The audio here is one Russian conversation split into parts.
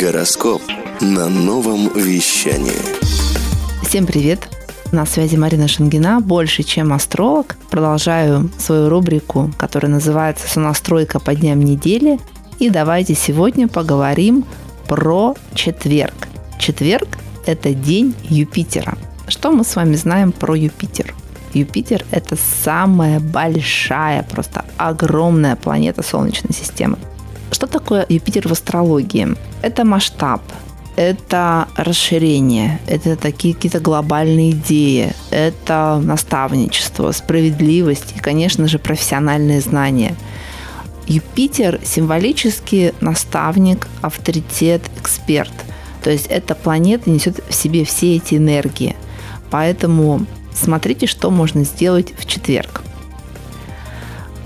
Гороскоп на новом вещании. Всем привет! На связи Марина Шангина, больше чем астролог. Продолжаю свою рубрику, которая называется «Сонастройка по дням недели». И давайте сегодня поговорим про четверг. Четверг – это день Юпитера. Что мы с вами знаем про Юпитер? Юпитер – это самая большая, просто огромная планета Солнечной системы. Что такое Юпитер в астрологии? Это масштаб, это расширение, это такие какие-то глобальные идеи, это наставничество, справедливость и, конечно же, профессиональные знания. Юпитер символически наставник, авторитет, эксперт. То есть эта планета несет в себе все эти энергии. Поэтому смотрите, что можно сделать в четверг.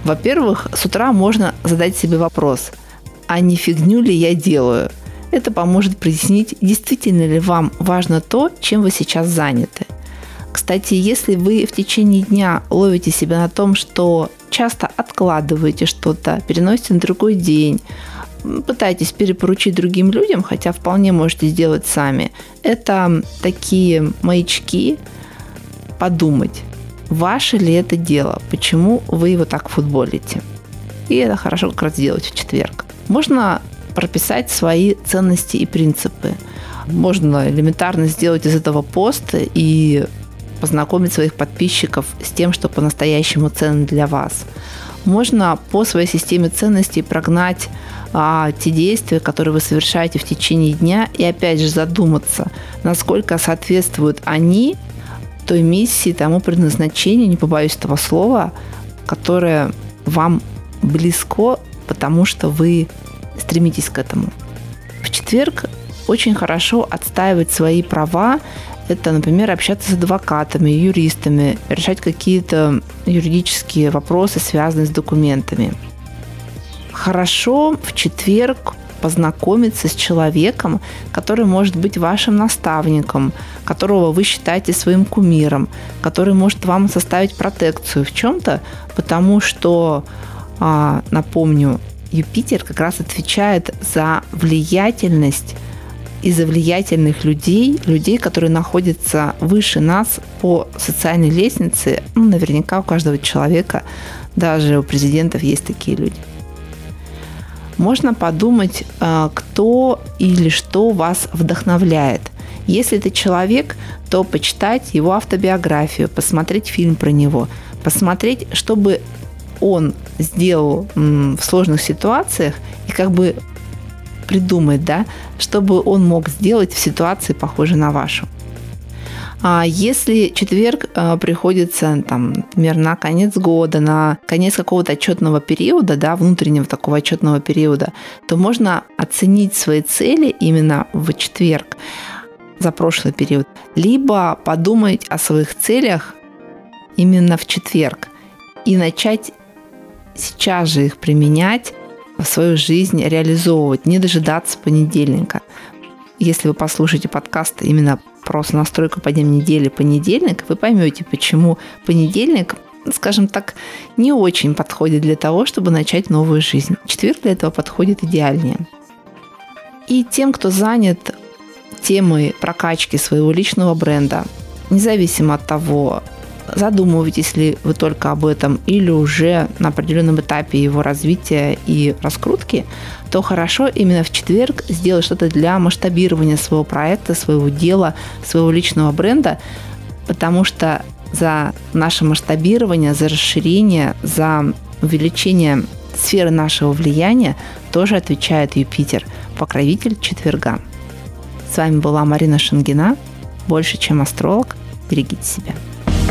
Во-первых, с утра можно задать себе вопрос, а не фигню ли я делаю – это поможет прояснить, действительно ли вам важно то, чем вы сейчас заняты. Кстати, если вы в течение дня ловите себя на том, что часто откладываете что-то, переносите на другой день, пытаетесь перепоручить другим людям, хотя вполне можете сделать сами, это такие маячки подумать, ваше ли это дело, почему вы его так футболите. И это хорошо как раз сделать в четверг. Можно прописать свои ценности и принципы. Можно элементарно сделать из этого пост и познакомить своих подписчиков с тем, что по-настоящему ценно для вас. Можно по своей системе ценностей прогнать а, те действия, которые вы совершаете в течение дня, и опять же задуматься, насколько соответствуют они той миссии, тому предназначению, не побоюсь этого слова, которое вам близко, потому что вы стремитесь к этому. В четверг очень хорошо отстаивать свои права. Это, например, общаться с адвокатами, юристами, решать какие-то юридические вопросы, связанные с документами. Хорошо в четверг познакомиться с человеком, который может быть вашим наставником, которого вы считаете своим кумиром, который может вам составить протекцию в чем-то, потому что, напомню, Юпитер как раз отвечает за влиятельность и за влиятельных людей, людей, которые находятся выше нас по социальной лестнице. Ну, наверняка у каждого человека, даже у президентов есть такие люди. Можно подумать, э, кто или что вас вдохновляет. Если это человек, то почитать его автобиографию, посмотреть фильм про него, посмотреть, чтобы он сделал в сложных ситуациях и как бы придумать, да, чтобы он мог сделать в ситуации, похожей на вашу. А если четверг а, приходится, там, например, на конец года, на конец какого-то отчетного периода, да, внутреннего такого отчетного периода, то можно оценить свои цели именно в четверг за прошлый период, либо подумать о своих целях именно в четверг и начать сейчас же их применять в свою жизнь, реализовывать, не дожидаться понедельника. Если вы послушаете подкаст именно про настройку по дням недели понедельник, вы поймете, почему понедельник скажем так, не очень подходит для того, чтобы начать новую жизнь. Четверг для этого подходит идеальнее. И тем, кто занят темой прокачки своего личного бренда, независимо от того, задумываетесь ли вы только об этом или уже на определенном этапе его развития и раскрутки, то хорошо именно в четверг сделать что-то для масштабирования своего проекта, своего дела, своего личного бренда, потому что за наше масштабирование, за расширение, за увеличение сферы нашего влияния тоже отвечает Юпитер, покровитель четверга. С вами была Марина Шангина. Больше, чем астролог. Берегите себя.